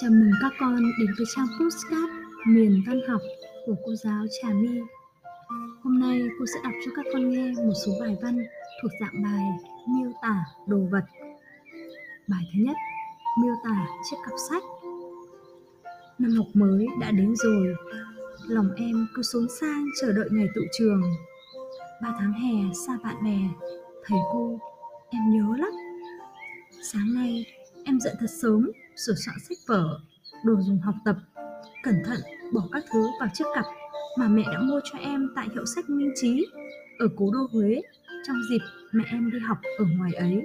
Chào mừng các con đến với trang postcard miền văn học của cô giáo Trà My. Hôm nay cô sẽ đọc cho các con nghe một số bài văn thuộc dạng bài miêu tả đồ vật. Bài thứ nhất, miêu tả chiếc cặp sách. Năm học mới đã đến rồi, lòng em cứ xốn sang chờ đợi ngày tự trường. Ba tháng hè xa bạn bè, thầy cô, em nhớ lắm. Sáng nay em dậy thật sớm sửa soạn sách vở, đồ dùng học tập, cẩn thận bỏ các thứ vào chiếc cặp mà mẹ đã mua cho em tại hiệu sách Minh Trí ở cố đô Huế trong dịp mẹ em đi học ở ngoài ấy.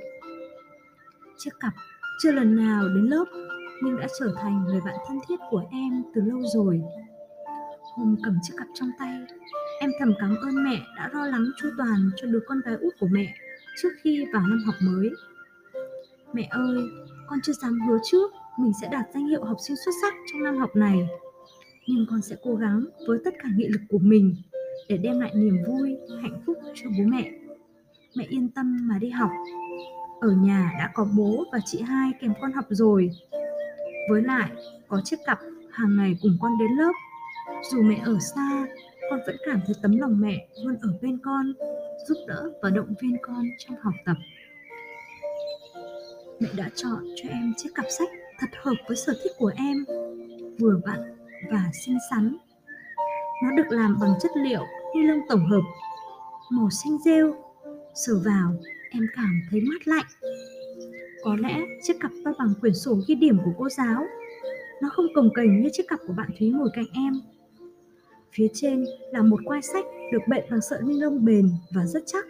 Chiếc cặp chưa lần nào đến lớp nhưng đã trở thành người bạn thân thiết của em từ lâu rồi. Hôm cầm chiếc cặp trong tay, em thầm cảm ơn mẹ đã lo lắng chu toàn cho đứa con gái út của mẹ trước khi vào năm học mới. Mẹ ơi, con chưa dám hứa trước mình sẽ đạt danh hiệu học sinh xuất sắc trong năm học này. Nhưng con sẽ cố gắng với tất cả nghị lực của mình để đem lại niềm vui, hạnh phúc cho bố mẹ. Mẹ yên tâm mà đi học. Ở nhà đã có bố và chị hai kèm con học rồi. Với lại, có chiếc cặp hàng ngày cùng con đến lớp. Dù mẹ ở xa, con vẫn cảm thấy tấm lòng mẹ luôn ở bên con, giúp đỡ và động viên con trong học tập. Mẹ đã chọn cho em chiếc cặp sách thật hợp với sở thích của em, vừa vặn và xinh xắn. Nó được làm bằng chất liệu ni lông tổng hợp, màu xanh rêu. Sờ vào, em cảm thấy mát lạnh. Có lẽ chiếc cặp to bằng quyển sổ ghi điểm của cô giáo. Nó không cồng kềnh như chiếc cặp của bạn Thúy ngồi cạnh em. Phía trên là một quai sách được bện bằng sợi ni lông bền và rất chắc.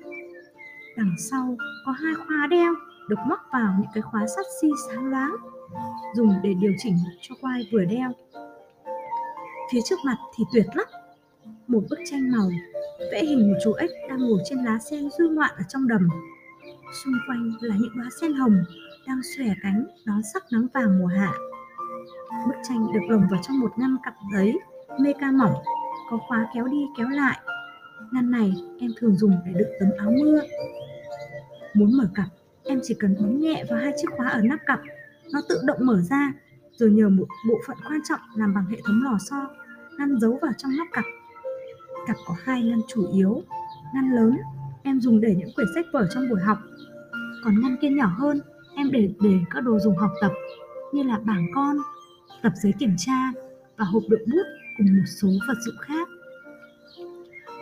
Đằng sau có hai khóa đeo được móc vào những cái khóa sắt xi sáng loáng dùng để điều chỉnh cho quai vừa đeo. Phía trước mặt thì tuyệt lắm. Một bức tranh màu vẽ hình một chú ếch đang ngồi trên lá sen du ngoạn ở trong đầm. Xung quanh là những đóa sen hồng đang xòe cánh đón sắc nắng vàng mùa hạ. Bức tranh được lồng vào trong một ngăn cặp giấy mê ca mỏng, có khóa kéo đi kéo lại. Ngăn này em thường dùng để đựng tấm áo mưa. Muốn mở cặp, em chỉ cần bấm nhẹ vào hai chiếc khóa ở nắp cặp nó tự động mở ra, rồi nhờ một bộ phận quan trọng làm bằng hệ thống lò xo, ngăn giấu vào trong nắp cặp. Cặp có hai ngăn chủ yếu, ngăn lớn, em dùng để những quyển sách vở trong buổi học. Còn ngăn kia nhỏ hơn, em để để các đồ dùng học tập, như là bảng con, tập giấy kiểm tra và hộp đựng bút cùng một số vật dụng khác.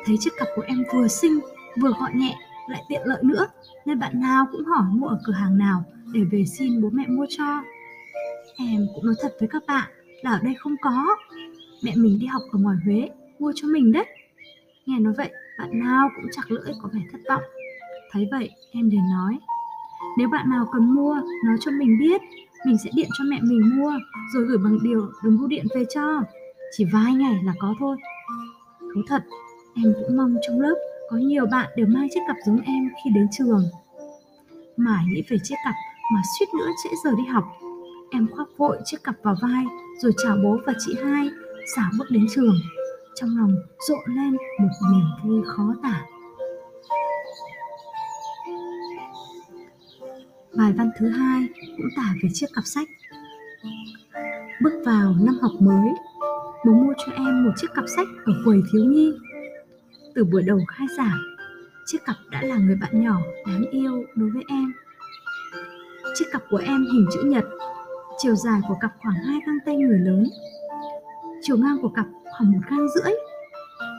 Thấy chiếc cặp của em vừa xinh, vừa gọn nhẹ, lại tiện lợi nữa nên bạn nào cũng hỏi mua ở cửa hàng nào để về xin bố mẹ mua cho. Em cũng nói thật với các bạn là ở đây không có. Mẹ mình đi học ở ngoài huế, mua cho mình đấy. Nghe nói vậy, bạn nào cũng chặt lưỡi, có vẻ thất vọng. Thấy vậy, em liền nói, nếu bạn nào cần mua, nói cho mình biết. Mình sẽ điện cho mẹ mình mua, rồi gửi bằng điều đường bưu điện về cho. Chỉ vài ngày là có thôi. Thú thật, em cũng mong trong lớp có nhiều bạn đều mang chiếc cặp giống em khi đến trường. Mãi nghĩ về chiếc cặp mà suýt nữa trễ giờ đi học. Em khoác vội chiếc cặp vào vai, rồi chào bố và chị hai, xả bước đến trường. Trong lòng rộn lên một niềm vui khó tả. Bài văn thứ hai cũng tả về chiếc cặp sách. Bước vào năm học mới, bố mua cho em một chiếc cặp sách ở quầy thiếu nhi từ buổi đầu khai giảng, chiếc cặp đã là người bạn nhỏ, đáng yêu đối với em. Chiếc cặp của em hình chữ nhật, chiều dài của cặp khoảng hai găng tay người lớn, chiều ngang của cặp khoảng một gang rưỡi,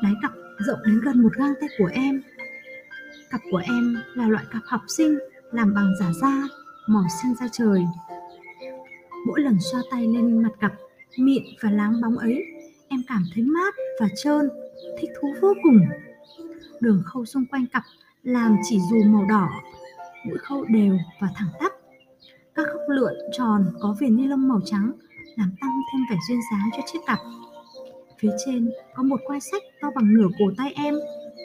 đáy cặp rộng đến gần một gang tay của em. Cặp của em là loại cặp học sinh làm bằng giả da, màu xanh da trời. Mỗi lần xoa tay lên mặt cặp, mịn và láng bóng ấy, em cảm thấy mát và trơn thích thú vô cùng. Đường khâu xung quanh cặp làm chỉ dù màu đỏ mũi khâu đều và thẳng tắp. Các góc lượn tròn có viền ni lông màu trắng làm tăng thêm vẻ duyên dáng cho chiếc cặp. Phía trên có một quai sách to bằng nửa cổ tay em,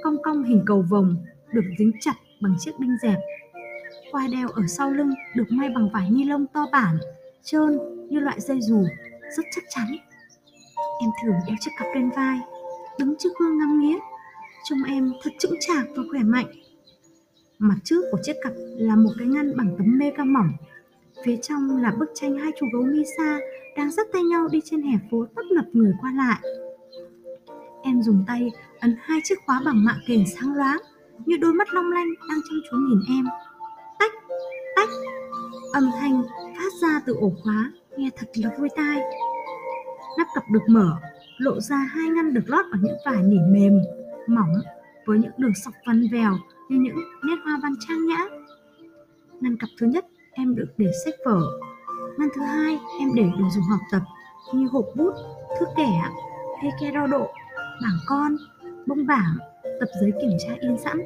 cong cong hình cầu vồng, được dính chặt bằng chiếc đinh dẹp. Quai đeo ở sau lưng được may bằng vải ni lông to bản, trơn như loại dây dù, rất chắc chắn. Em thử đeo chiếc cặp lên vai đứng trước gương ngắm nghía trông em thật chững chạc và khỏe mạnh mặt trước của chiếc cặp là một cái ngăn bằng tấm mê ca mỏng phía trong là bức tranh hai chú gấu Misa đang dắt tay nhau đi trên hè phố tấp nập người qua lại. Em dùng tay ấn hai chiếc khóa bằng mạ kềnh sáng loáng như đôi mắt long lanh đang chăm chú nhìn em. Tách, tách, âm thanh phát ra từ ổ khóa nghe thật là vui tai. Nắp cặp được mở, lộ ra hai ngăn được lót bằng những vải nỉ mềm, mỏng với những đường sọc vằn vèo như những nét hoa văn trang nhã. Ngăn cặp thứ nhất em được để sách vở, ngăn thứ hai em để đồ dùng học tập như hộp bút, thước kẻ, hay ke đo độ, bảng con, bông bảng, tập giấy kiểm tra in sẵn.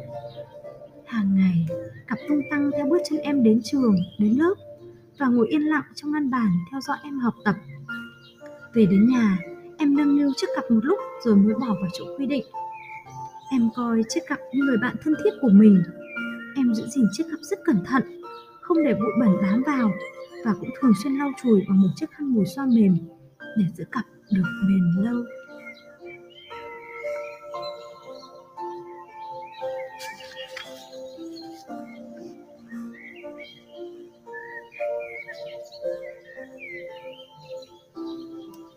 Hàng ngày, cặp tung tăng theo bước chân em đến trường, đến lớp và ngồi yên lặng trong ngăn bàn theo dõi em học tập. Về đến nhà, em nâng niu chiếc cặp một lúc rồi mới bỏ vào chỗ quy định. Em coi chiếc cặp như người bạn thân thiết của mình. Em giữ gìn chiếc cặp rất cẩn thận, không để bụi bẩn bám vào và cũng thường xuyên lau chùi bằng một chiếc khăn mùi xoa mềm để giữ cặp được bền lâu.